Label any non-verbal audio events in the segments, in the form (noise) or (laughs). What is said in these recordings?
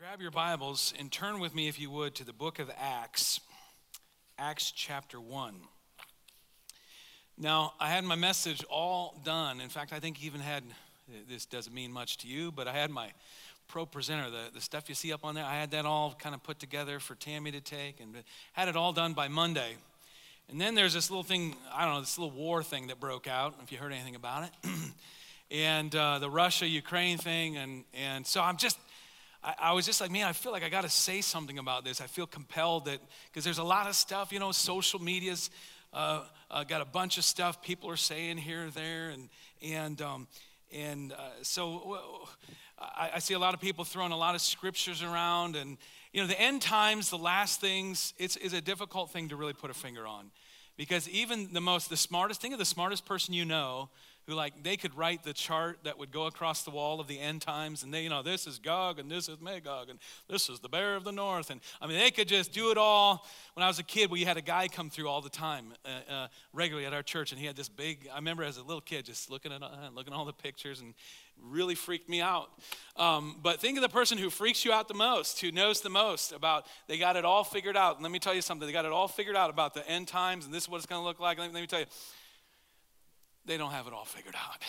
Grab your Bibles and turn with me, if you would, to the book of Acts, Acts chapter 1. Now, I had my message all done. In fact, I think even had, this doesn't mean much to you, but I had my pro presenter, the, the stuff you see up on there, I had that all kind of put together for Tammy to take and had it all done by Monday. And then there's this little thing, I don't know, this little war thing that broke out, if you heard anything about it. (clears throat) and uh, the Russia Ukraine thing. And, and so I'm just I, I was just like, man, I feel like I got to say something about this. I feel compelled that, because there's a lot of stuff, you know, social media's uh, uh, got a bunch of stuff people are saying here there. And, and, um, and uh, so I, I see a lot of people throwing a lot of scriptures around. And, you know, the end times, the last things, it's, it's a difficult thing to really put a finger on. Because even the most, the smartest, think of the smartest person you know who like they could write the chart that would go across the wall of the end times and they you know this is gog and this is magog and this is the bear of the north. And i mean they could just do it all. When i was a kid we had a guy come through all the time uh, uh, regularly at our church and he had this big i remember as a little kid just looking at uh, looking at all the pictures and really freaked me out. Um, but think of the person who freaks you out the most who knows the most about they got it all figured out. And let me tell you something they got it all figured out about the end times and this is what it's going to look like. Let me, let me tell you they don't have it all figured out.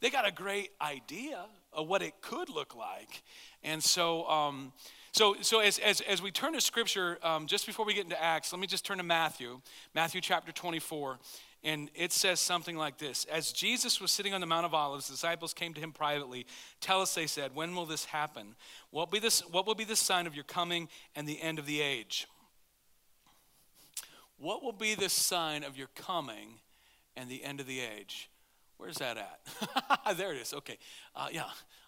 They got a great idea of what it could look like. And so, um, so, so as, as, as we turn to scripture, um, just before we get into Acts, let me just turn to Matthew, Matthew chapter 24. And it says something like this As Jesus was sitting on the Mount of Olives, the disciples came to him privately. Tell us, they said, when will this happen? What be, this, what will be the sign of your coming and the end of the age? What will be the sign of your coming and the end of the age. Where's that at? (laughs) there it is. Okay. Uh, yeah,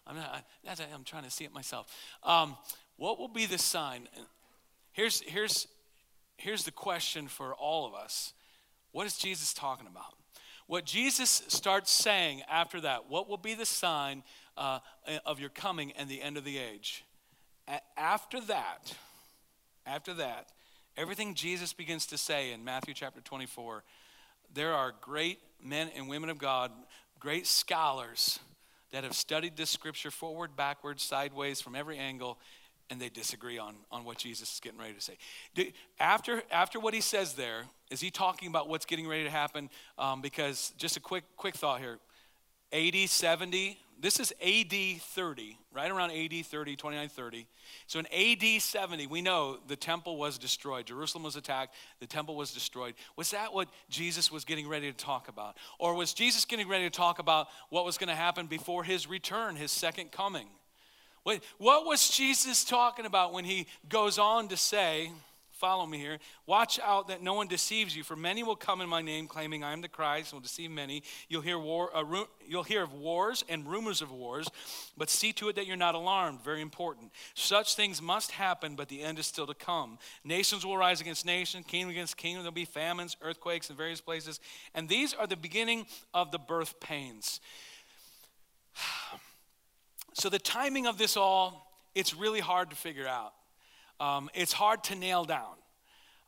I'm, not, I, I'm trying to see it myself. Um, what will be the sign? Here's, here's, here's the question for all of us What is Jesus talking about? What Jesus starts saying after that, what will be the sign uh, of your coming and the end of the age? A- after that, after that, everything Jesus begins to say in Matthew chapter 24 there are great men and women of God, great scholars that have studied this scripture forward, backwards, sideways, from every angle, and they disagree on, on what Jesus is getting ready to say. After, after what he says there, is he talking about what's getting ready to happen? Um, because just a quick, quick thought here 80, 70, this is AD 30, right around AD 30, 29, 30. So in AD 70, we know the temple was destroyed. Jerusalem was attacked, the temple was destroyed. Was that what Jesus was getting ready to talk about? Or was Jesus getting ready to talk about what was going to happen before his return, his second coming? What, what was Jesus talking about when he goes on to say, follow me here. Watch out that no one deceives you, for many will come in my name, claiming I am the Christ, and will deceive many. You'll hear, war, uh, ru- you'll hear of wars and rumors of wars, but see to it that you're not alarmed. Very important. Such things must happen, but the end is still to come. Nations will rise against nation, kingdom against kingdom. There'll be famines, earthquakes in various places. And these are the beginning of the birth pains. (sighs) So, the timing of this all, it's really hard to figure out um, it's hard to nail down.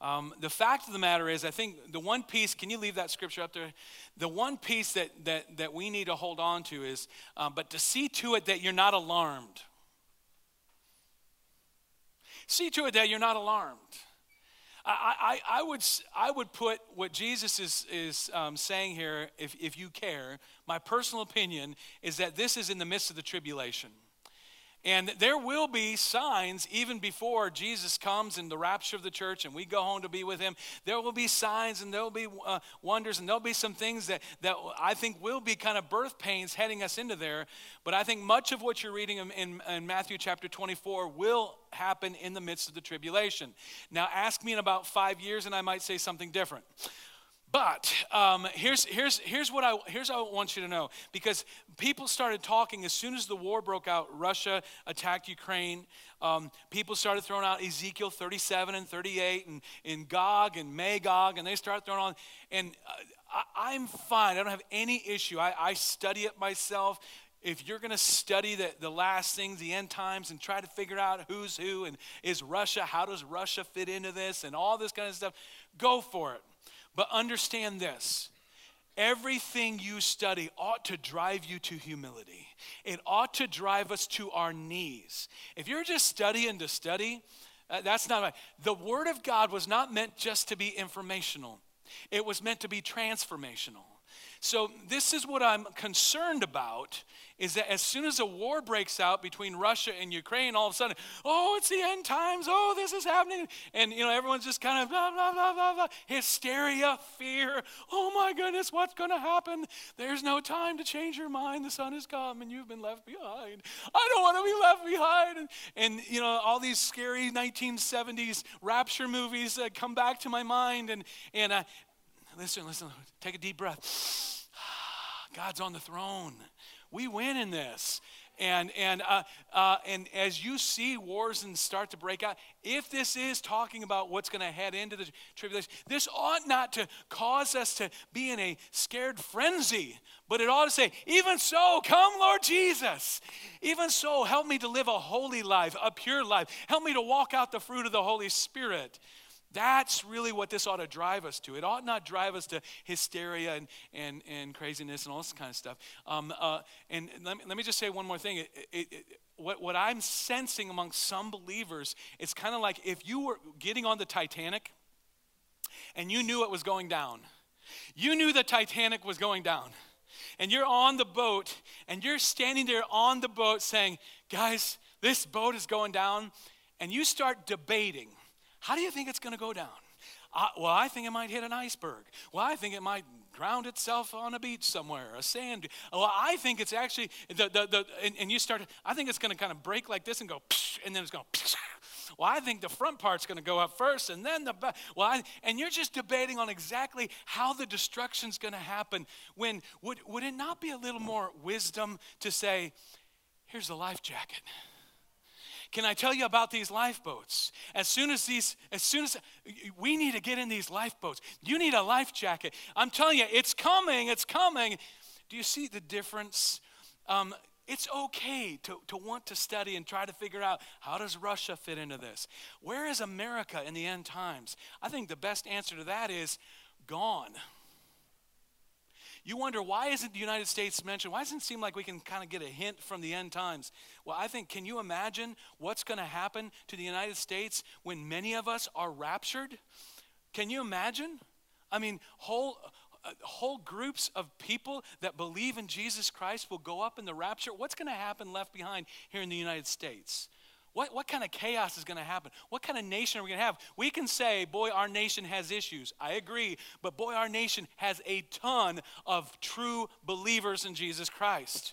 Um, the fact of the matter is, I think the one piece, can you leave that scripture up there? The one piece that, that, that we need to hold on to is, um, but to see to it that you're not alarmed. See to it that you're not alarmed. I, I, I, would, I would put what Jesus is, is um, saying here, if, if you care, my personal opinion is that this is in the midst of the tribulation. And there will be signs even before Jesus comes in the rapture of the church and we go home to be with him. There will be signs and there will be uh, wonders and there'll be some things that, that I think will be kind of birth pains heading us into there. But I think much of what you're reading in, in, in Matthew chapter 24 will happen in the midst of the tribulation. Now, ask me in about five years and I might say something different. But um, here's, here's, here's, what I, here's I want you to know because people started talking as soon as the war broke out, Russia attacked Ukraine. Um, people started throwing out Ezekiel 37 and 38 and, and Gog and Magog, and they started throwing on. And uh, I, am fine. I don't have any issue. I, I study it myself if you're going to study the, the last things, the end times, and try to figure out who's who and is Russia, how does Russia fit into this, and all this kind of stuff, go for it. But understand this everything you study ought to drive you to humility. It ought to drive us to our knees. If you're just studying to study, uh, that's not right. The Word of God was not meant just to be informational, it was meant to be transformational. So, this is what I'm concerned about is that as soon as a war breaks out between Russia and Ukraine, all of a sudden, oh, it's the end times, oh, this is happening. And, you know, everyone's just kind of blah, blah, blah, blah, blah. Hysteria, fear. Oh, my goodness, what's going to happen? There's no time to change your mind. The sun has come and you've been left behind. I don't want to be left behind. And, and you know, all these scary 1970s rapture movies uh, come back to my mind. And, and uh, listen, listen, take a deep breath. (sighs) God's on the throne we win in this. And, and, uh, uh, and as you see wars and start to break out, if this is talking about what's going to head into the tribulation, this ought not to cause us to be in a scared frenzy, but it ought to say, even so, come, Lord Jesus. Even so, help me to live a holy life, a pure life. Help me to walk out the fruit of the Holy Spirit. That's really what this ought to drive us to. It ought not drive us to hysteria and, and, and craziness and all this kind of stuff. Um, uh, and let me, let me just say one more thing. It, it, it, what, what I'm sensing among some believers, it's kind of like if you were getting on the Titanic and you knew it was going down. You knew the Titanic was going down. And you're on the boat and you're standing there on the boat saying, Guys, this boat is going down. And you start debating how do you think it's going to go down? Uh, well, I think it might hit an iceberg. Well, I think it might ground itself on a beach somewhere, a sand. Well, I think it's actually the the, the and, and you start. I think it's going to kind of break like this and go, and then it's going. Well, I think the front part's going to go up first, and then the back. Well, I, and you're just debating on exactly how the destruction's going to happen. When would would it not be a little more wisdom to say, "Here's the life jacket." Can I tell you about these lifeboats? As soon as these, as soon as we need to get in these lifeboats, you need a life jacket. I'm telling you, it's coming, it's coming. Do you see the difference? Um, it's okay to, to want to study and try to figure out how does Russia fit into this? Where is America in the end times? I think the best answer to that is gone. You wonder why isn't the United States mentioned? Why doesn't it seem like we can kind of get a hint from the end times? Well, I think, can you imagine what's going to happen to the United States when many of us are raptured? Can you imagine? I mean, whole uh, whole groups of people that believe in Jesus Christ will go up in the rapture. What's going to happen left behind here in the United States? What, what kind of chaos is going to happen? What kind of nation are we going to have? We can say, boy, our nation has issues. I agree. But boy, our nation has a ton of true believers in Jesus Christ.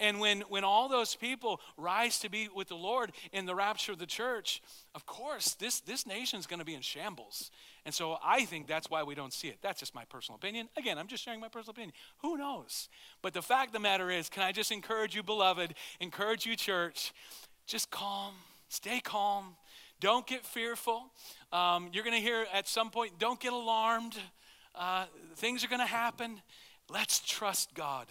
And when, when all those people rise to be with the Lord in the rapture of the church, of course, this, this nation is going to be in shambles. And so I think that's why we don't see it. That's just my personal opinion. Again, I'm just sharing my personal opinion. Who knows? But the fact of the matter is, can I just encourage you, beloved, encourage you, church, just calm, stay calm. Don't get fearful. Um, you're going to hear at some point, don't get alarmed. Uh, things are going to happen. Let's trust God.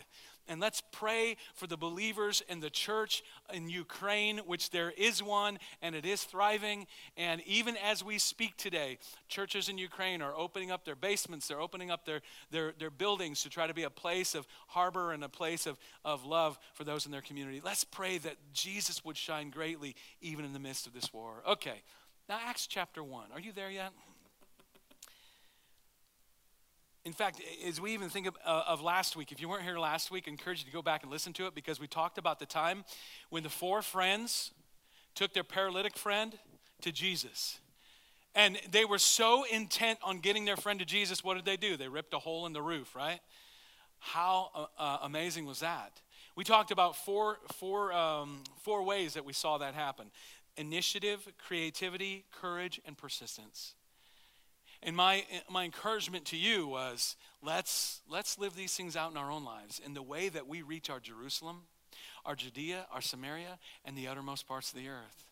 And let's pray for the believers in the church in Ukraine, which there is one and it is thriving. And even as we speak today, churches in Ukraine are opening up their basements, they're opening up their, their, their buildings to try to be a place of harbor and a place of, of love for those in their community. Let's pray that Jesus would shine greatly even in the midst of this war. Okay, now Acts chapter 1. Are you there yet? In fact, as we even think of, uh, of, last week, if you weren't here last week, I encourage you to go back and listen to it because we talked about the time when the four friends took their paralytic friend to Jesus. And they were so intent on getting their friend to Jesus, what did they do? They ripped a hole in the roof, right? How uh, uh amazing was that? We talked about four, four, um, four ways that we saw that happen initiative, creativity, courage, and persistence. And my, my encouragement to you was let's, let's live these things out in our own lives in the way that we reach our Jerusalem, our Judea, our Samaria, and the uttermost parts of the earth.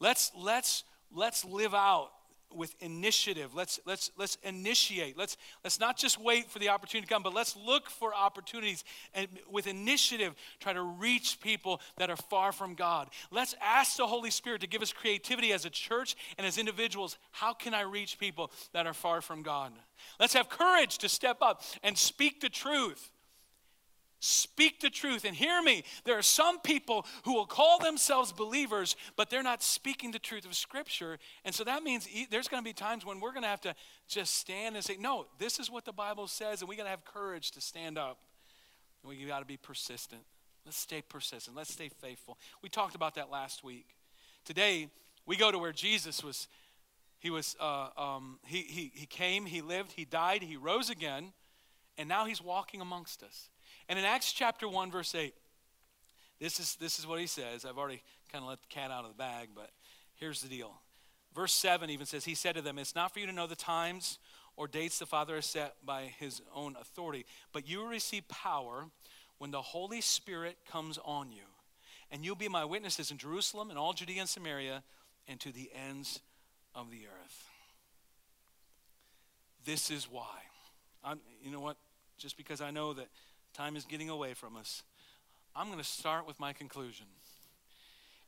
Let's, let's, let's live out with initiative. Let's, let's, let's initiate. Let's, let's not just wait for the opportunity to come, but let's look for opportunities and with initiative try to reach people that are far from God. Let's ask the Holy Spirit to give us creativity as a church and as individuals. How can I reach people that are far from God? Let's have courage to step up and speak the truth. Speak the truth and hear me. There are some people who will call themselves believers, but they're not speaking the truth of Scripture. And so that means there's going to be times when we're going to have to just stand and say, No, this is what the Bible says, and we got to have courage to stand up. And we got to be persistent. Let's stay persistent. Let's stay faithful. We talked about that last week. Today, we go to where Jesus was. He was. Uh, um, he, he, he came. He lived. He died. He rose again, and now he's walking amongst us. And in Acts chapter 1, verse 8, this is, this is what he says. I've already kind of let the cat out of the bag, but here's the deal. Verse 7 even says, He said to them, It's not for you to know the times or dates the Father has set by his own authority, but you will receive power when the Holy Spirit comes on you. And you'll be my witnesses in Jerusalem and all Judea and Samaria and to the ends of the earth. This is why. I'm, you know what? Just because I know that Time is getting away from us. I'm going to start with my conclusion.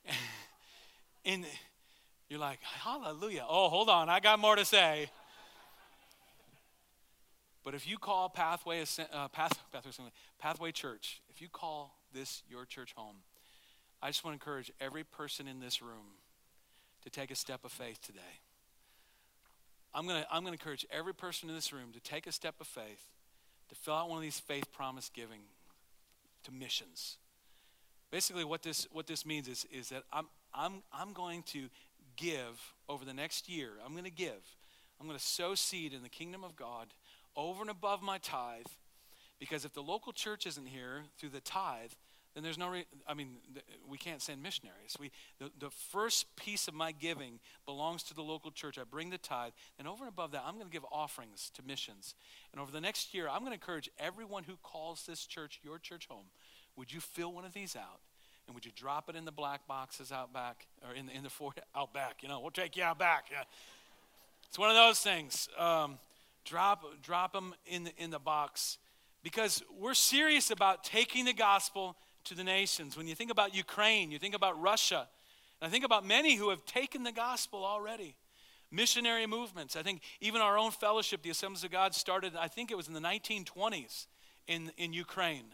(laughs) and you're like, hallelujah. Oh, hold on. I got more to say. But if you call Pathway, uh, Path, Pathway, Pathway Church, if you call this your church home, I just want to encourage every person in this room to take a step of faith today. I'm going to, I'm going to encourage every person in this room to take a step of faith to fill out one of these faith promise giving to missions. Basically, what this, what this means is, is that I'm, I'm, I'm going to give over the next year. I'm going to give. I'm going to sow seed in the kingdom of God over and above my tithe. Because if the local church isn't here through the tithe, then there's no re- i mean we can't send missionaries. We the, the first piece of my giving belongs to the local church. I bring the tithe. And over and above that i'm going to give offerings to missions. And over the next year i'm going to encourage everyone who calls this church your church home would you fill one of these out? And would you drop it in the black boxes out back or in the, in the (laughs) out back you know we'll take you out back yeah. It's one of those things um, drop drop them in the in the box. Because we're serious about taking the gospel to the nations. When you think about Ukraine, you think about Russia, and I think about many who have taken the gospel already. Missionary movements. I think even our own fellowship, the Assemblies of God, started, I think it was in the 1920s in, in Ukraine.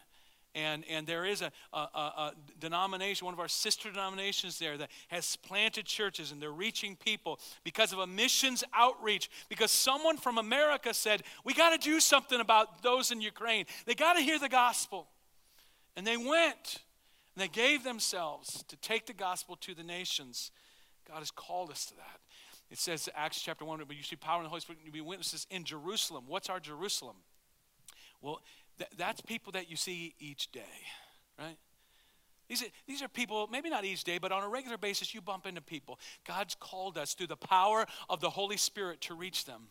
And, and there is a, a, a, denomination, one of our sister denominations there, that has planted churches and they're reaching people because of a missions outreach. Because someone from America said, We got to do something about those in Ukraine. They got to hear the gospel. And they went and they gave themselves to take the gospel to the nations. God has called us to that. It says, Acts chapter 1, but you see power in the Holy Spirit, you be witnesses in Jerusalem. What's our Jerusalem? Well, th- that's people that you see each day, right? These are, these are people, maybe not each day, but on a regular basis, you bump into people. God's called us through the power of the Holy Spirit to reach them.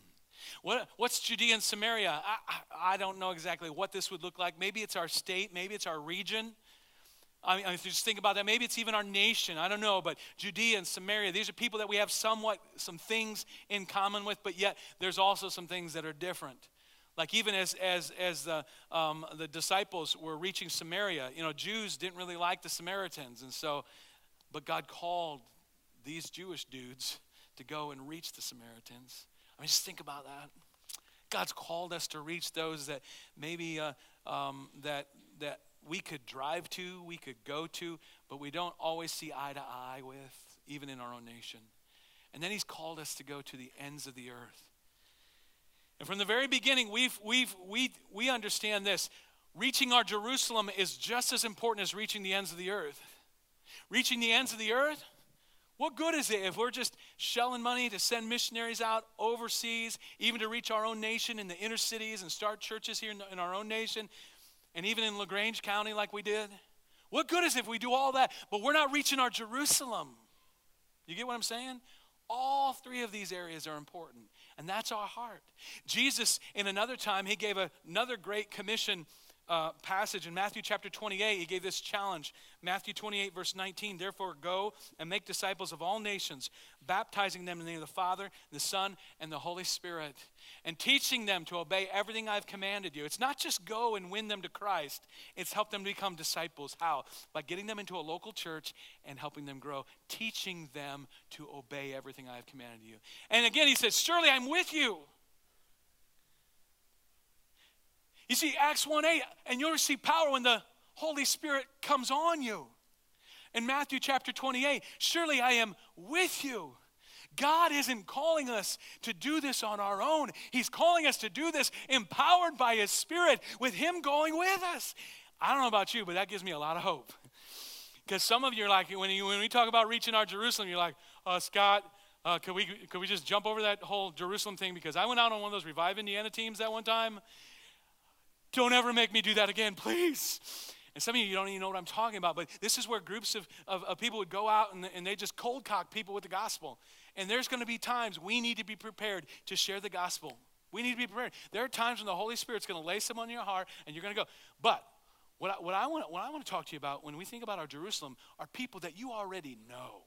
What, what's Judea and Samaria? I, I, I, don't know exactly what this would look like. Maybe it's our state, maybe it's our region. I mean, if you just think about that, maybe it's even our nation. I don't know, but Judea and Samaria, these are people that we have somewhat some things in common with, but yet there's also some things that are different. Like even as as as the um, the disciples were reaching Samaria, you know, Jews didn't really like the Samaritans, and so, but God called these Jewish dudes to go and reach the Samaritans. I mean, just think about that. God's called us to reach those that maybe uh, um, that that we could drive to, we could go to, but we don't always see eye to eye with, even in our own nation. And then He's called us to go to the ends of the earth. And from the very beginning, we've we've we we understand this. Reaching our Jerusalem is just as important as reaching the ends of the earth. Reaching the ends of the earth what good is it if we're just shelling money to send missionaries out overseas, even to reach our own nation in the inner cities and start churches here in, our own nation, and even in LaGrange County like we did? What good is it if we do all that, but we're not reaching our Jerusalem? You get what I'm saying? All three of these areas are important, and that's our heart. Jesus, in another time, he gave another great commission uh, passage in Matthew chapter 28, he gave this challenge. Matthew 28, verse 19. Therefore, go and make disciples of all nations, baptizing them in the name of the Father, the Son, and the Holy Spirit, and teaching them to obey everything I've commanded you. It's not just go and win them to Christ, it's help them become disciples. How? By getting them into a local church and helping them grow, teaching them to obey everything I have commanded you. And again, he says, Surely I'm with you You see, Acts 1 8, and you'll receive power when the Holy Spirit comes on you. In Matthew chapter 28, surely I am with you. God isn't calling us to do this on our own. He's calling us to do this empowered by His Spirit with Him going with us. I don't know about you, but that gives me a lot of hope. Because some of you are like, when, you, when we talk about reaching our Jerusalem, you're like, uh, Scott, uh, could, we, could we just jump over that whole Jerusalem thing? Because I went out on one of those Revive Indiana teams that one time, don't ever make me do that again, please. And some of you, you don't even know what I'm talking about, but this is where groups of, of, of people would go out and, and they just cold cock people with the gospel. And there's going to be times we need to be prepared to share the gospel. We need to be prepared. There are times when the Holy Spirit's going to lay some on your heart and you're going to go. But what I, what, I want, what I want to talk to you about when we think about our Jerusalem are people that you already know.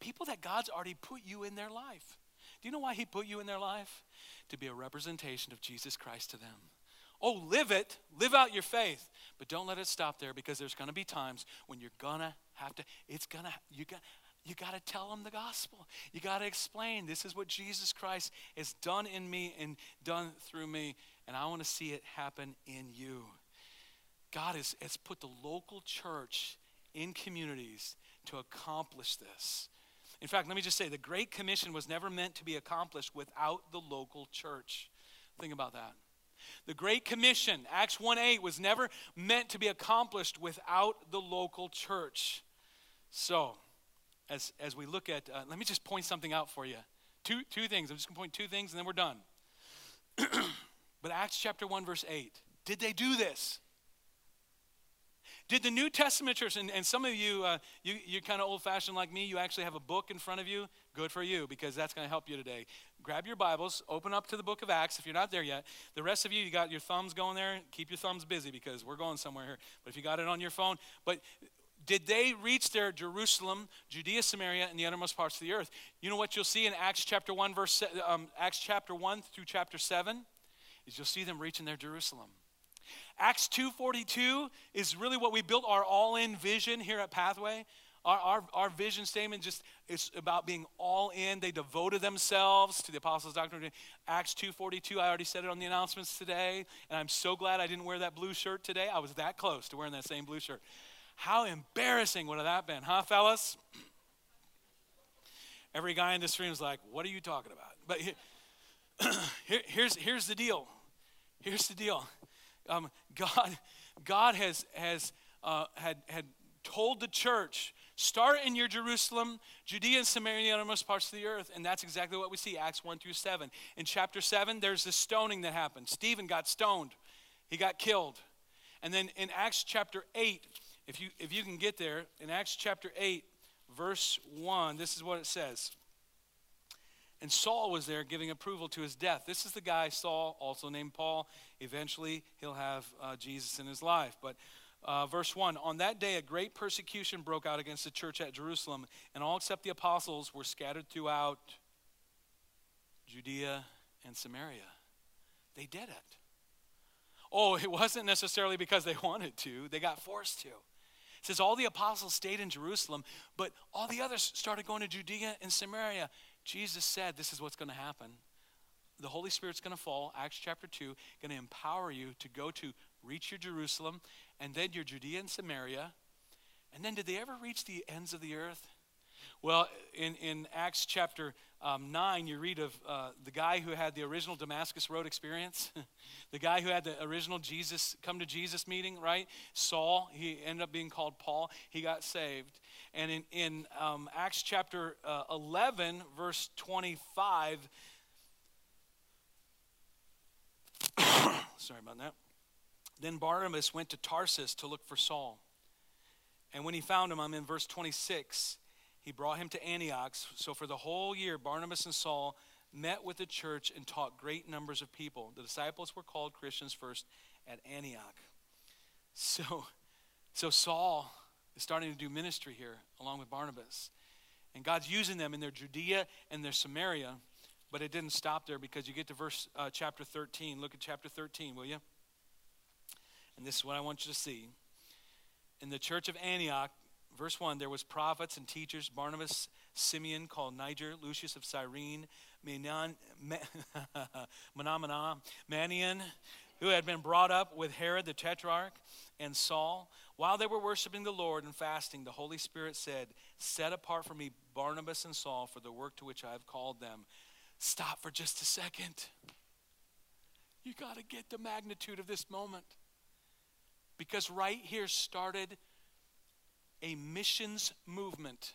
People that God's already put you in their life. Do you know why He put you in their life? To be a representation of Jesus Christ to them. Oh, live it, live out your faith. But don't let it stop there because there's going to be times when you're going to have to, it's going to, you got, you got to tell them the gospel. You got to explain this is what Jesus Christ has done in me and done through me, and I want to see it happen in you. God has, has put the local church in communities to accomplish this. In fact, let me just say the Great Commission was never meant to be accomplished without the local church. Think about that. The Great Commission, Acts 1 8, was never meant to be accomplished without the local church. So, as, as we look at, uh, let me just point something out for you. Two, two things. I'm just going to point two things and then we're done. (clears throat) but Acts chapter 1, verse 8. Did they do this? Did the New Testament church, and, and some of you, uh, you, you're kind of old fashioned like me, you actually have a book in front of you. Good for you, because that's going to help you today. Grab your Bibles, open up to the book of Acts if you're not there yet. The rest of you, you got your thumbs going there. Keep your thumbs busy because we're going somewhere here. But if you got it on your phone, but did they reach their Jerusalem, Judea, Samaria, and the uttermost parts of the earth? You know what you'll see in Acts chapter 1, verse, um, Acts chapter 1 through chapter 7? Is you'll see them reaching their Jerusalem. Acts 2.42 is really what we built our all-in vision here at Pathway. Our, our, our vision statement just is about being all in. They devoted themselves to the apostles' doctrine. Acts 2.42, I already said it on the announcements today, and I'm so glad I didn't wear that blue shirt today. I was that close to wearing that same blue shirt. How embarrassing would have that been, huh, fellas? (clears throat) Every guy in this room is like, what are you talking about? But here, (clears throat) here, here's, here's the deal. Here's the deal um, God, God has, has uh, had, had told the church, start in your Jerusalem, Judea and Samaria, and most parts of the earth. And that's exactly what we see, Acts 1 through 7. In chapter 7, there's the stoning that happened. Stephen got stoned, he got killed. And then in Acts chapter 8, if you, if you can get there, in Acts chapter 8, verse 1, this is what it says. And Saul was there giving approval to his death. This is the guy, Saul, also named Paul. Eventually, he'll have uh, Jesus in his life. But uh, verse 1 On that day, a great persecution broke out against the church at Jerusalem, and all except the apostles were scattered throughout Judea and Samaria. They did it. Oh, it wasn't necessarily because they (laughs) wanted to, they got forced to. It says all the apostles stayed in Jerusalem, but all the others started going to Judea and Samaria. Jesus said this is what's going to happen. The Holy Spirit's going to fall, Acts chapter 2, going to empower you to go to reach your Jerusalem and then your Judea and Samaria. And then did they ever reach the ends of the earth? Well, in, in Acts chapter um, 9, you read of uh, the guy who had the original Damascus Road experience, (laughs) the guy who had the original Jesus, come to Jesus meeting, right? Saul, he ended up being called Paul. He got saved. And in, in um, Acts chapter uh, 11, verse 25, (coughs) sorry about that. Then Barnabas went to Tarsus to look for Saul. And when he found him, I'm in verse 26, he brought him to Antioch. So for the whole year, Barnabas and Saul met with the church and taught great numbers of people. The disciples were called Christians first at Antioch. (laughs) So, so Saul is starting to do ministry here along with Barnabas. And God's using them in their Judea and their Samaria, but it didn't stop there because you get to verse uh, chapter 13. Look at chapter 13, will you? And this is what I want you to see. In the church of Antioch, verse 1, there was prophets and teachers, Barnabas, Simeon, called Niger, Lucius of Cyrene, Manamana, (laughs) Manaen, who had been brought up with Herod the Tetrarch, and Saul. While they were worshiping the Lord and fasting, the Holy Spirit said, Set apart for me Barnabas and Saul for the work to which I have called them. Stop for just a second. You got to get the magnitude of this moment. Because right here started a missions movement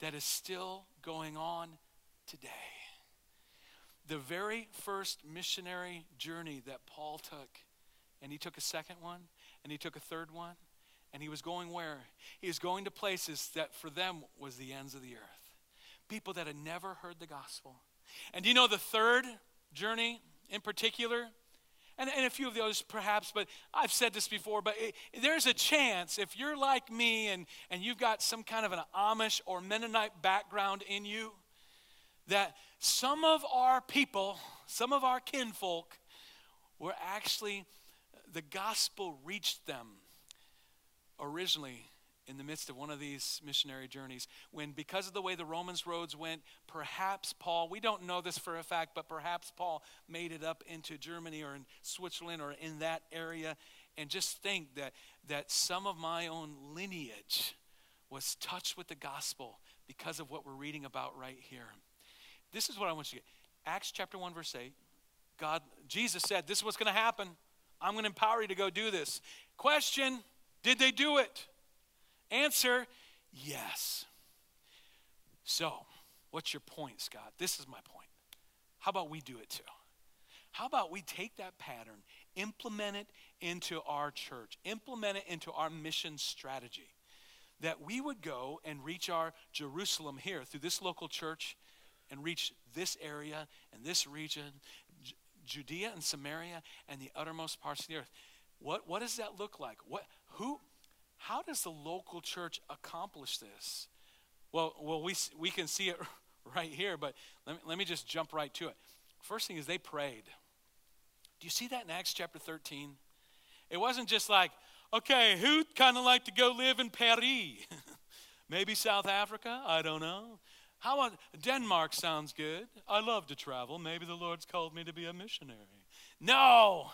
that is still going on today. The very first missionary journey that Paul took, and he took a second one, and he took a third one, and he was going where? He was going to places that for them was the ends of the earth. People that had never heard the gospel. And you know the third journey in particular? And, and a few of those perhaps, but I've said this before, but it, there's a chance if you're like me and, and you've got some kind of an Amish or Mennonite background in you, that some of our people, some of our kinfolk, were actually, the gospel reached them originally in the midst of one of these missionary journeys when because of the way the romans roads went perhaps paul we don't know this for a fact but perhaps paul made it up into germany or in switzerland or in that area. And just think that that some of my own lineage was touched with the gospel because of what we're reading about right here. This is what i want you to get. Acts chapter 1 verse 8 god jesus said this is what's going to happen. I'm going to empower you to go do this. Question did they do it? Answer yes. So, what's your point, Scott? This is my point. How about we do it too? How about we take that pattern, implement it into our church, implement it into our mission strategy? That we would go and reach our Jerusalem here through this local church and reach this area and this region, Judea and Samaria and the uttermost parts of the earth. What, what does that look like? What, who, how does the local church accomplish this? Well, well we, we can see it (laughs) right here, but let me, let me just jump right to it. First thing is they prayed. Do you see that in Acts chapter 13? It wasn't just like, okay, who'd kind of like to go live in Paris? (laughs) Maybe South Africa? I don't know. How about Denmark sounds good. I love to travel. Maybe the Lord's called me to be a missionary. No,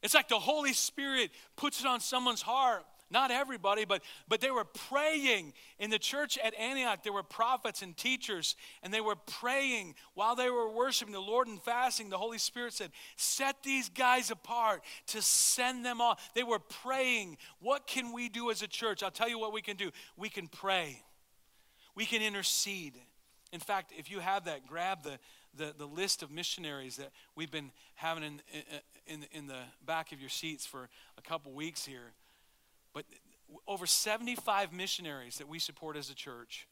it's like the Holy Spirit puts it on someone's heart. Not everybody, but, but they were praying. In the church at Antioch, there were prophets and teachers, and they were praying while they were worshiping the Lord and fasting. The Holy Spirit said, Set these guys apart to send them off. They were praying. What can we do as a church? I'll tell you what we can do. We can pray, we can intercede. In fact, if you have that, grab the, the, the list of missionaries that we've been having in, in, in the back of your seats for a couple weeks here. But over 75 missionaries that we support as a church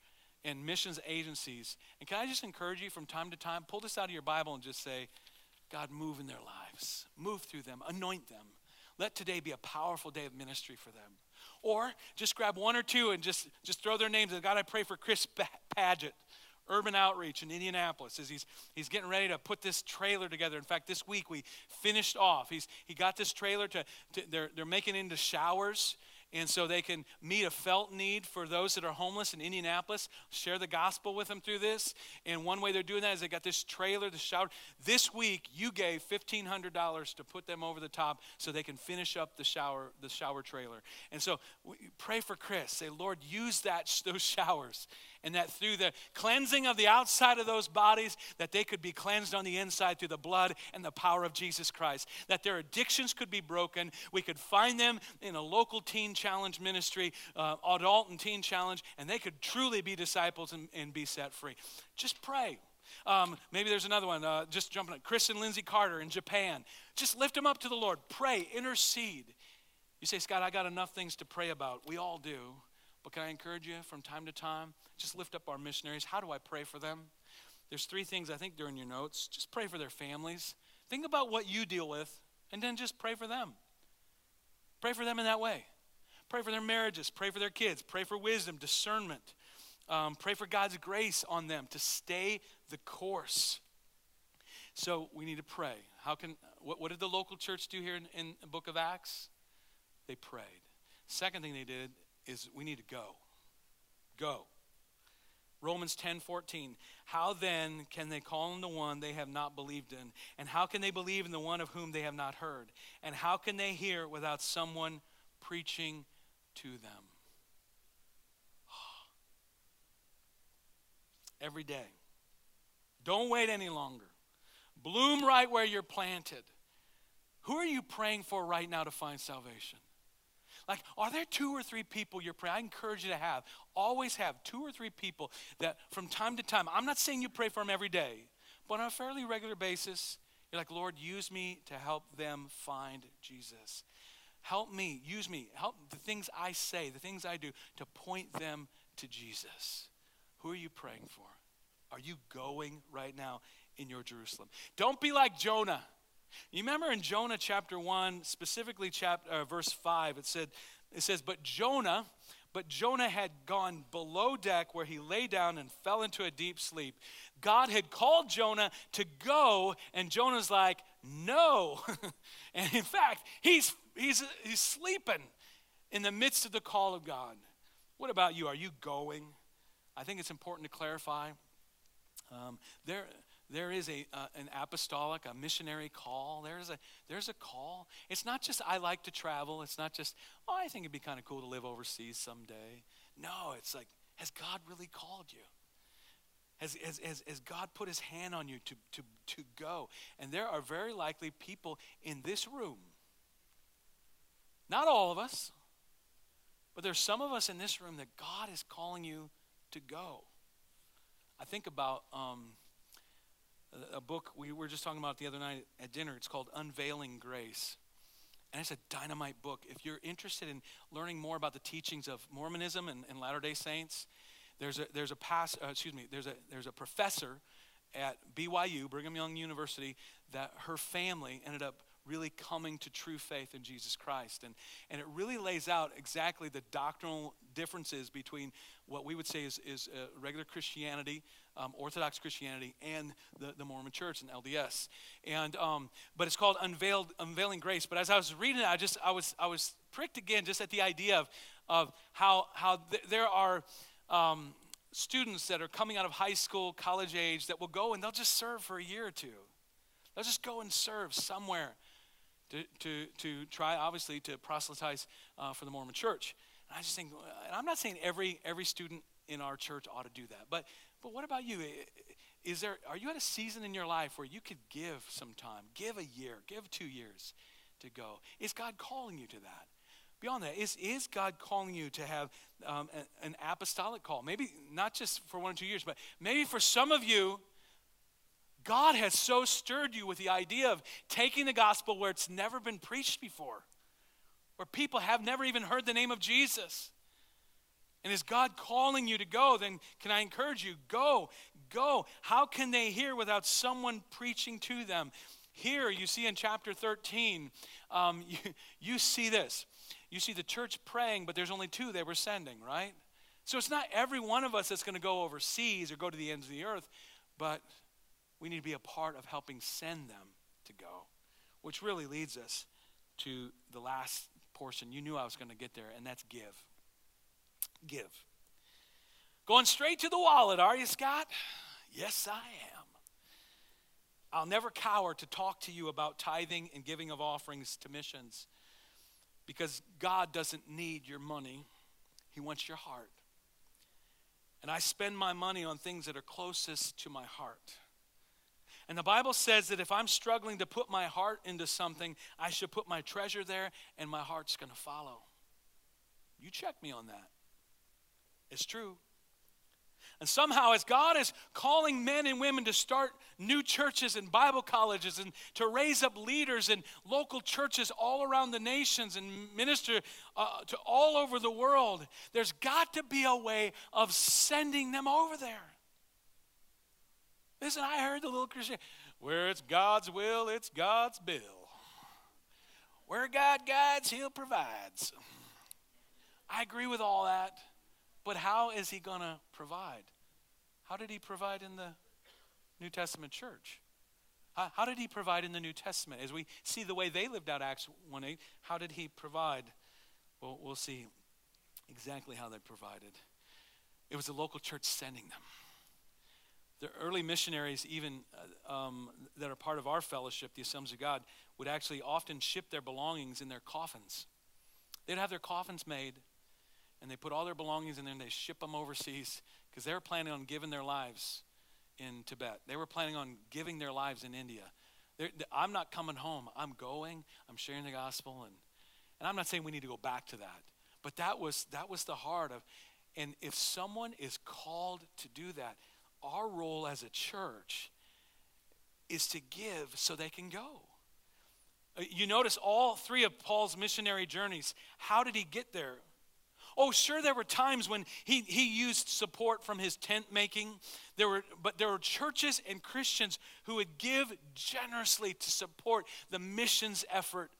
and missions agencies. And can I just encourage you from time to time, pull this out of your Bible and just say, God, move in their lives, move through them, anoint them. Let today be a powerful day of ministry for them. Or just grab one or two and just, just throw their names. God, I pray for Chris Paget urban outreach in Indianapolis as he's, he's getting ready to put this trailer together. In fact, this week we finished off. He's, he got this trailer to, to they're, they're making into showers and so they can meet a felt need for those that are homeless in Indianapolis, share the gospel with them through this. And one way they're doing that is they got this trailer, the shower. This week, you gave $1,500 to put them over the top so they can finish up the shower, the shower trailer. And so pray for Chris. Say, Lord, use that, (laughs) those showers and that through the cleansing of the outside of those bodies that they could be cleansed on the inside through the blood and the power of jesus christ. That their addictions could be broken. We could find them in a local teen challenge ministry uh, adult and teen challenge and they could truly be disciples and, and be set free. Just pray. Um, maybe there's another one uh, just jumping at chris and lindsay carter in japan. Just lift them up to the lord. Pray. Intercede. You say scott i got enough things to pray about. We all do. But can I encourage you from time to time? Just lift up our missionaries. How do I pray for them? There's three things I think they're your notes. Just pray for their families. Think about what you deal with, and then just pray for them. Pray for them in that way. Pray for their marriages. Pray for their kids. Pray for wisdom, discernment. Um, pray for God's grace on them to stay the course. So we need to pray. How can what, what did the local church do here in, in the book of Acts? They prayed. Second thing they did is we need to go. Go. Romans 10 14. How then can they call on the one they have not believed in? And how can they believe in the one of whom they have not heard? And how can they hear without someone preaching to them? (sighs) Every day. Don't wait any longer. Bloom right where you're planted. Who are you praying for right now to find salvation? Like, are there two or three people you're praying? I encourage you to have, always have two or three people that from time to time, I'm not saying you pray for them every day, but on a fairly regular basis, you're like, Lord, use me to help them find Jesus. Help me, use me, help the things I say, the things I do to point them to Jesus. Who are you praying for? Are you going right now in your Jerusalem? Don't be like Jonah. You remember in Jonah chapter 1, specifically chapter, uh, verse 5, it said, it says, But Jonah, but Jonah had gone below deck where he lay down and fell into a deep sleep. God had called Jonah to go, and Jonah's like, No. (laughs) and in fact, he's, he's, he's sleeping in the midst of the call of God. What about you? Are you going? I think it's important to clarify. Um, there, there is a, uh, an apostolic, a missionary call. There's a, there's a call. It's not just, I like to travel. It's not just, oh, I think it'd be kind of cool to live overseas someday. No, it's like, has God really called you? Has, has, has, has God put his hand on you to, to, to go? And there are very likely people in this room, not all of us, but there's some of us in this room that God is calling you to go. I think about um, a book we were just talking about the other night at dinner. It's called Unveiling Grace. And it's a dynamite book. If you're interested in learning more about the teachings of Mormonism and, and Latter day Saints, there's a, there's a pass, uh, excuse me, there's a, there's a professor at BYU, Brigham Young University, that her family ended up really coming to true faith in Jesus Christ. And, and it really lays out exactly the doctrinal differences between what we would say is, is uh, regular Christianity, um, Orthodox Christianity, and the, the Mormon Church and LDS. And, um, but it's called Unveiled, Unveiling Grace. But as I was reading it, I just, I was, I was pricked again just at the idea of, of how, how th- there are um, students that are coming out of high school, college age, that will go and they'll just serve for a year or two. They'll just go and serve somewhere to, to, to try, obviously, to proselytize uh, for the Mormon church. And I just think, and I'm not saying every, every student in our church ought to do that, but, but what about you? Is there, are you at a season in your life where you could give some time, give a year, give two years to go? Is God calling you to that? Beyond that, is, is God calling you to have um, an apostolic call? Maybe not just for one or two years, but maybe for some of you, God has so stirred you with the idea of taking the gospel where it's never been preached before, where people have never even heard the name of Jesus. And is God calling you to go? Then can I encourage you? Go, go. How can they hear without someone preaching to them? Here, you see in chapter 13, um, (laughs) you, you see this. You see the church praying, but there's only two they were sending, right? So it's not every one of us that's going to go overseas or go to the ends of the earth, but we need to be a part of helping send them to go, which really leads us to the last portion. You knew I was going to get there, and that's give. Give. Going straight to the wallet, are you, Scott? Yes, I am. I'll never cower to talk to you about tithing and giving of offerings to missions because God doesn't need your money, He wants your heart. And I spend my money on things that are closest to my heart. And the Bible says that if I'm struggling to put my heart into something, I should put my treasure there and my heart's going to follow. You check me on that. It's true. And somehow, as God is calling men and women to start new churches and Bible colleges and to raise up leaders in local churches all around the nations and minister uh, to all over the world, there's got to be a way of sending them over there. Listen, I heard the little Christian, where it's God's will, it's God's bill. Where God guides, He'll provides. I agree with all that, but how is He going to provide? How did He provide in the New Testament church? How, how did He provide in the New Testament? As we see the way they lived out Acts 1 8, how did He provide? Well, we'll see exactly how they provided. It was the local church sending them. The early missionaries, even uh, um, that are part of our fellowship, the Assemblies of God, would actually often ship their belongings in their coffins. They'd have their coffins made, and they put all their belongings in there and they ship them overseas because they were planning on giving their lives in Tibet. They were planning on giving their lives in India. They're, I'm not coming home. I'm going. I'm sharing the gospel, and and I'm not saying we need to go back to that, but that was that was the heart of. And if someone is called to do that, our role as a church is to give so they can go. Uh, you notice all three of Paul's missionary journeys. How did he get there? Oh, sure, there were times when he, he used support from his tent making. There were, but there were churches and Christians who would give generously to support the missions effort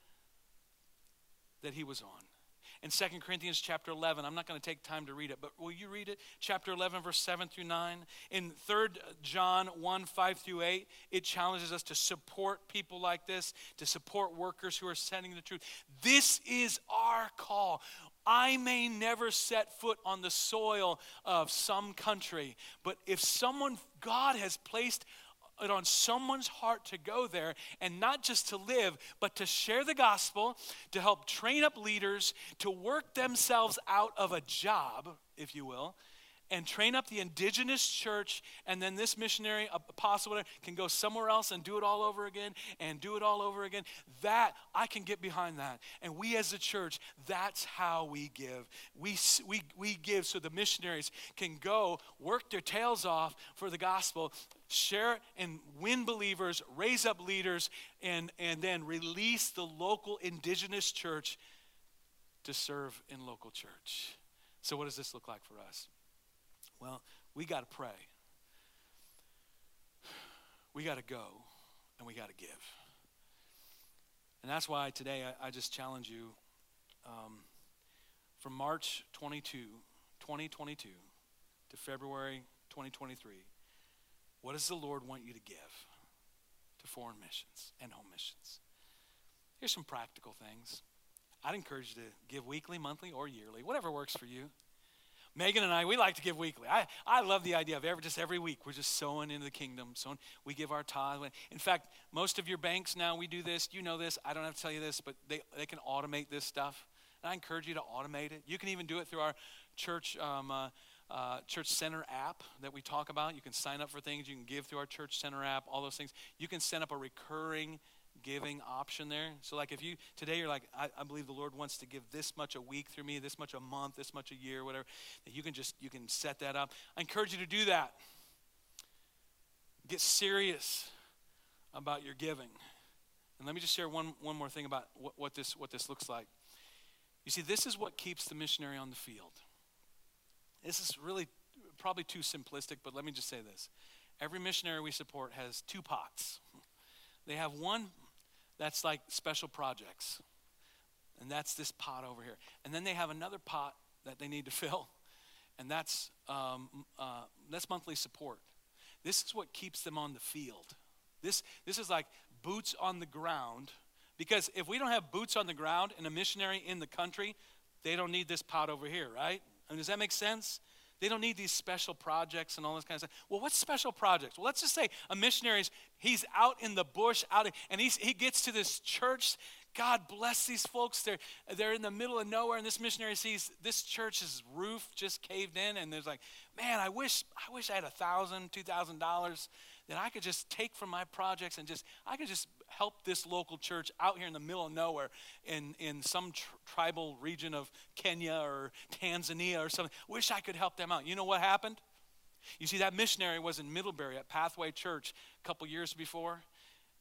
that he was on in 2 Corinthians chapter 11. I'm not going to take time to read it, but will you read it? Chapter 11, verse 7 through 9. In 3 John 1, 5 through 8, it challenges us to support people like this, to support workers who are sending the truth. This is our call. I may never set foot on the soil of some country, but if someone, God has placed it on someone's heart to go there and not just to live, but to share the gospel, to help train up leaders, to work themselves out of a job, if you will, and train up the indigenous church, and then this missionary, apostle, whatever, can go somewhere else and do it all over again and do it all over again. That, I can get behind that. And we as a church, that's how we give. We, we, we give so the missionaries can go work their tails off for the gospel, share and win believers, raise up leaders, and, and then release the local indigenous church to serve in local church. So, what does this look like for us? Well, we got to pray. We got to go and we got to give. And that's why today I, I just challenge you um, from March 22, 2022 to February 2023, what does the Lord want you to give to foreign missions and home missions? Here's some practical things. I'd encourage you to give weekly, monthly, or yearly, whatever works for you. Megan and I, we like to give weekly. I, I love the idea of every, just every week we're just sowing into the kingdom. Sowing, we give our tithe. In fact, most of your banks now, we do this. You know this. I don't have to tell you this, but they, they can automate this stuff. And I encourage you to automate it. You can even do it through our church, um, uh, uh, church center app that we talk about. You can sign up for things. You can give through our church center app, all those things. You can set up a recurring giving option there. So, like, if you today you're like, I, I, believe the Lord wants to give this much a week through me, this much a month, this much a year, whatever, that you can just you can set that up. I encourage you to do that. Get serious about your giving. And let me just share one, one more thing about what, what this what this looks like. You see, this is what keeps the missionary on the field. This is really probably too simplistic, but let me just say this. Every missionary we support has two pots. They have one that's like special projects. And that's this pot over here. And then they have another pot that they need to (laughs) fill, and that's, um, uh, that's monthly support. This is what keeps them on the field. This, this is like boots on the ground. Because if we don't have boots on the ground and a missionary in the country, they don't need this pot over here, right? I mean, does that make sense? They don't need these special projects and all this kind of stuff. Well, what's special projects? Well, let's just say a missionary's he's out in the bush, out in, and he's, he gets to this church. God bless these folks. They're they're in the middle of nowhere, and this missionary sees this church's roof just caved in, and there's like, man, I wish I wish I had a thousand, two thousand dollars that I could just take from my projects and just I could just help this local church out here in the middle of nowhere in, in some tr- tribal region of Kenya or Tanzania or something. Wish I could help them out. You know what happened? You see, that missionary was in Middlebury at Pathway Church a couple years before.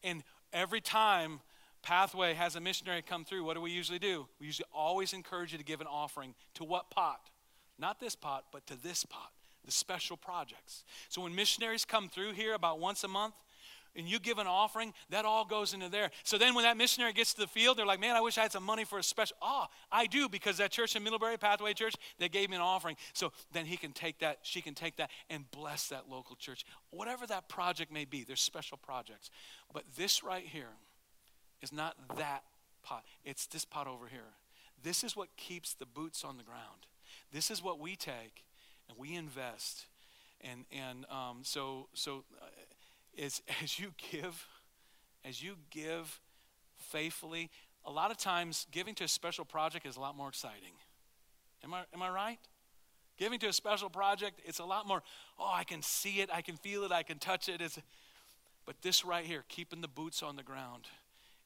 And every time Pathway has a missionary come through, what do we usually do? We usually always encourage you to give an offering to what pot? Not this pot, but to this pot, the special projects. So when missionaries come through here about once a month, and you give an offering, that all goes into there. So then when that missionary gets to the field, they're like, man, I wish I had some money for a special. Ah, oh, I do because that church in Middlebury, Pathway Church, they gave me an offering. So then he can take that, she can take that and bless that local church. Whatever that project may be, there's special projects. But this right here is not that pot, it's this pot over here. This is what keeps the boots on the ground. This is what we take and we invest. And, and um, so, so uh, as, (laughs) as you give, as you give faithfully, a lot of times giving to a special project is a lot more exciting. Am I, am I right? Giving to a special project, it's a lot more, oh, I can see it, I can feel it, I can touch it. It's, but this right here, keeping the boots on the ground,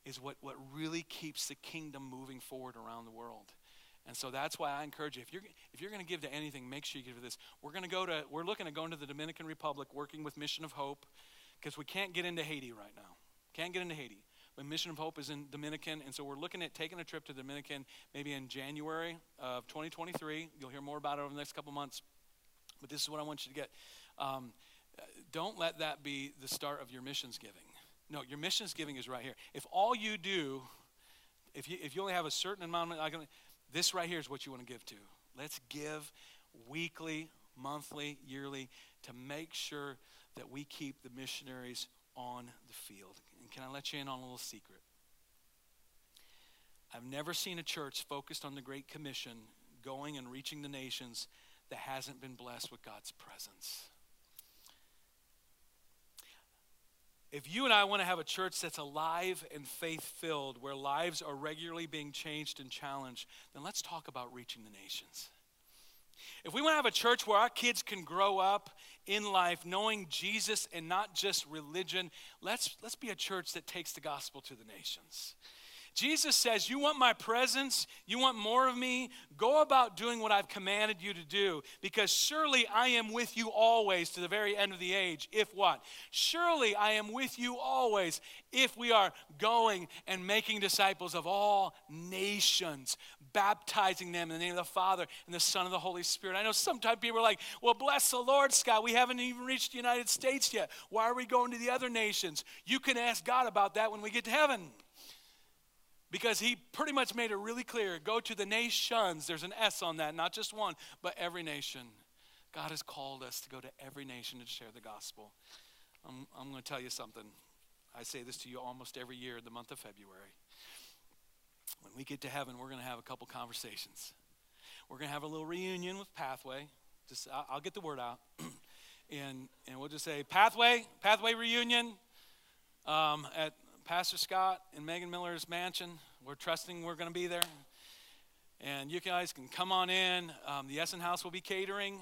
is what, what really keeps the kingdom moving forward around the world. And so that's why I encourage you if you're if you're going to give to anything, make sure you give to this. We're going to go to we're looking at going to the Dominican Republic, working with Mission of Hope, because we can't get into Haiti right now. Can't get into Haiti. But Mission of Hope is in Dominican, and so we're looking at taking a trip to Dominican maybe in January of 2023. You'll hear more about it over the next couple months. But this is what I want you to get. Um, don't let that be the start of your missions giving. No, your missions giving is right here. If all you do, if you, if you only have a certain amount, of, this right here is what you want to give to. Let's give weekly, monthly, yearly to make sure that we keep the missionaries on the field. And can I let you in on a little secret? I've never seen a church focused on the Great Commission going and reaching the nations that hasn't been blessed with God's presence. If you and I want to have a church that's alive and faith filled, where lives are regularly being changed and challenged, then let's talk about reaching the nations. If we want to have a church where our kids can grow up in life knowing Jesus and not just religion, let's, let's be a church that takes the gospel to the nations. Jesus says, You want my presence? You want more of me? Go about doing what I've commanded you to do, because surely I am with you always to the very end of the age. If what? Surely I am with you always if we are going and making disciples of all nations, baptizing them in the name of the Father and the Son of the Holy Spirit. I know sometimes people are like, Well, bless the Lord, Scott. We haven't even reached the United States yet. Why are we going to the other nations? You can ask God about that when we get to heaven because he pretty much made it really clear go to the nations. There's an S on that, not just one, but every nation. God has called us to go to every nation to share the gospel. I'm, I'm going to tell you something. I say this to you almost every year, in the month of February. When we get to heaven, we're going to have a couple conversations. We're going to have a little reunion with Pathway. Just I'll get the word out, (clears throat) and and we'll just say Pathway, Pathway reunion um, at Pastor Scott and Megan Miller's mansion. We're trusting we're going to be there. And you guys can come on in. Um, the Essenhaus will be catering.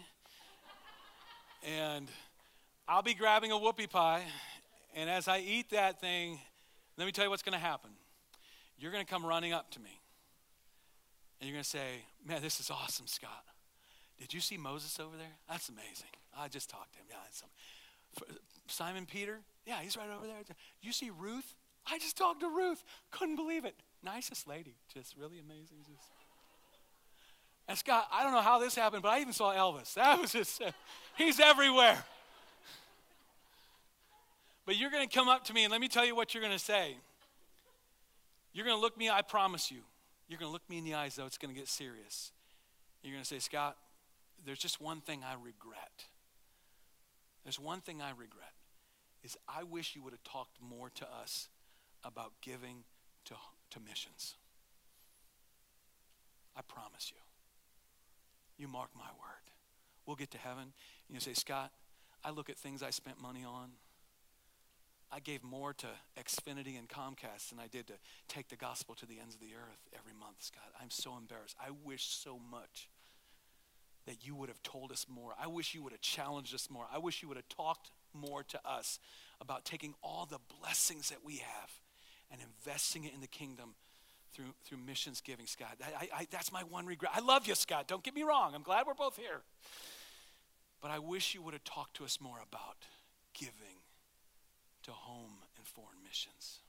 and I'll be grabbing a whoopie pie. And as I eat that thing, let me tell you what's going to happen. You're going to come running up to me. And you're going to say, Man, this is awesome, Scott. Did you see Moses over there? That's amazing. I just talked to him. Yeah, Simon Peter? Yeah, he's right over there. You see Ruth? I just talked to Ruth. Couldn't believe it. Nicest lady. Just really amazing. Just. And Scott, I don't know how this happened, but I even saw Elvis. (laughs) That was just, uh, he's everywhere. But you're going to come up to me and let me tell you what you're going to say. You're going to look me, I promise you. You're going to look me in the eyes, though. It's going to get serious. You're going to say, Scott, there's just one thing I regret. There's one thing I regret is I wish you would have talked more to us about giving to, to missions. I promise you. You mark my word. We'll get to heaven, and you say, Scott, I look at things I spent money on. I gave more to Xfinity and Comcast than I did to take the gospel to the ends of the earth every month, Scott. I'm so embarrassed. I wish so much that you would have told us more. I wish you would have challenged us more. I wish you would have talked more to us about taking all the blessings that we have and investing it in the kingdom through, through missions giving, Scott. I, I, that's my one regret. I love you, Scott. Don't get me wrong. I'm glad we're both here. But I wish you would have talked to us more about giving to home and foreign missions.